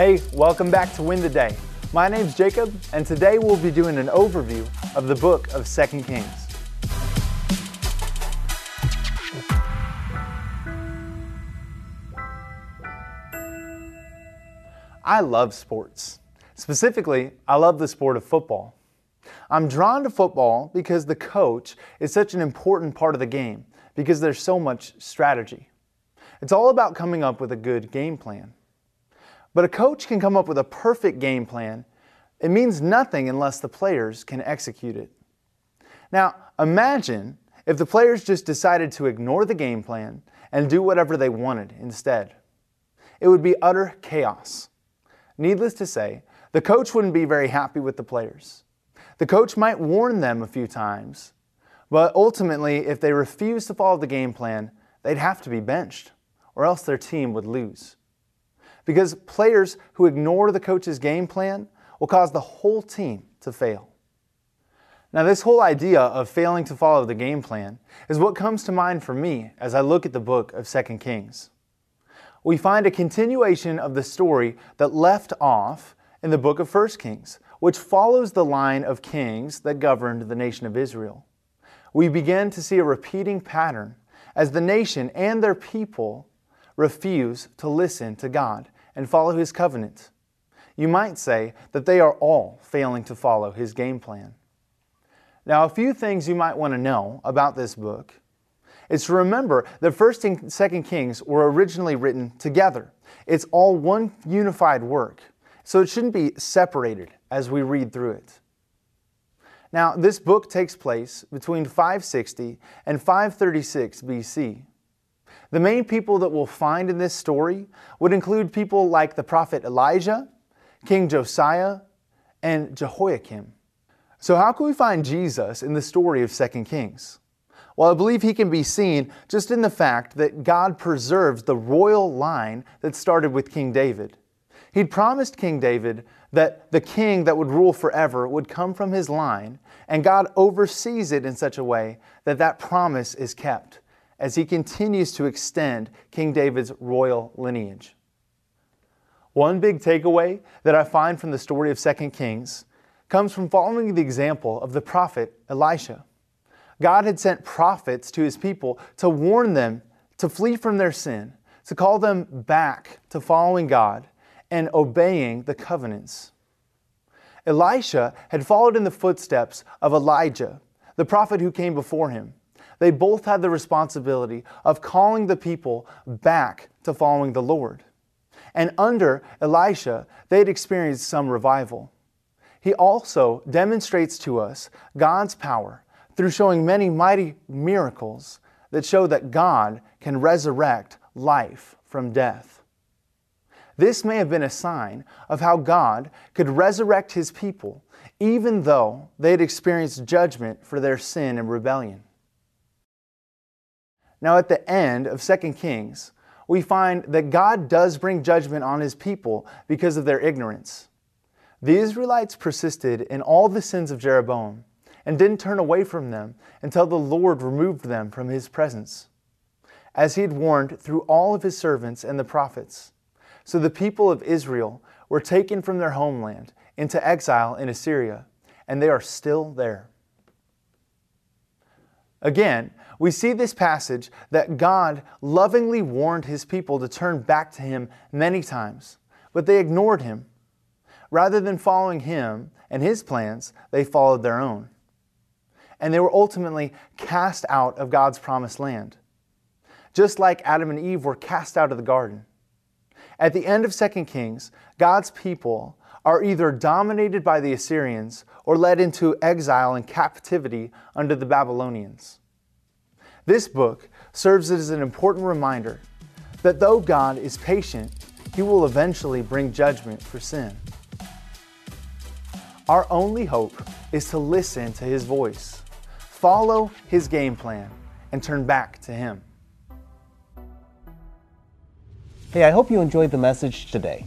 Hey, welcome back to Win the Day. My name's Jacob, and today we'll be doing an overview of the book of 2 Kings. I love sports. Specifically, I love the sport of football. I'm drawn to football because the coach is such an important part of the game because there's so much strategy. It's all about coming up with a good game plan. But a coach can come up with a perfect game plan. It means nothing unless the players can execute it. Now, imagine if the players just decided to ignore the game plan and do whatever they wanted instead. It would be utter chaos. Needless to say, the coach wouldn't be very happy with the players. The coach might warn them a few times, but ultimately, if they refused to follow the game plan, they'd have to be benched, or else their team would lose. Because players who ignore the coach's game plan will cause the whole team to fail. Now, this whole idea of failing to follow the game plan is what comes to mind for me as I look at the book of 2 Kings. We find a continuation of the story that left off in the book of 1 Kings, which follows the line of kings that governed the nation of Israel. We begin to see a repeating pattern as the nation and their people refuse to listen to God and follow His covenant. You might say that they are all failing to follow His game plan. Now, a few things you might want to know about this book is to remember that 1st and 2nd Kings were originally written together. It's all one unified work. So it shouldn't be separated as we read through it. Now, this book takes place between 560 and 536 BC. The main people that we'll find in this story would include people like the prophet Elijah, King Josiah, and Jehoiakim. So, how can we find Jesus in the story of 2 Kings? Well, I believe he can be seen just in the fact that God preserves the royal line that started with King David. He'd promised King David that the king that would rule forever would come from his line, and God oversees it in such a way that that promise is kept as he continues to extend King David's royal lineage. One big takeaway that I find from the story of 2 Kings comes from following the example of the prophet Elisha. God had sent prophets to his people to warn them to flee from their sin, to call them back to following God and obeying the covenants. Elisha had followed in the footsteps of Elijah, the prophet who came before him. They both had the responsibility of calling the people back to following the Lord. And under Elisha, they had experienced some revival. He also demonstrates to us God's power through showing many mighty miracles that show that God can resurrect life from death. This may have been a sign of how God could resurrect his people, even though they had experienced judgment for their sin and rebellion. Now, at the end of 2 Kings, we find that God does bring judgment on his people because of their ignorance. The Israelites persisted in all the sins of Jeroboam and didn't turn away from them until the Lord removed them from his presence, as he had warned through all of his servants and the prophets. So the people of Israel were taken from their homeland into exile in Assyria, and they are still there. Again, we see this passage that God lovingly warned his people to turn back to him many times, but they ignored him. Rather than following him and his plans, they followed their own. And they were ultimately cast out of God's promised land. Just like Adam and Eve were cast out of the garden. At the end of 2 Kings, God's people are either dominated by the Assyrians or led into exile and captivity under the Babylonians. This book serves as an important reminder that though God is patient, He will eventually bring judgment for sin. Our only hope is to listen to His voice, follow His game plan, and turn back to Him. Hey, I hope you enjoyed the message today.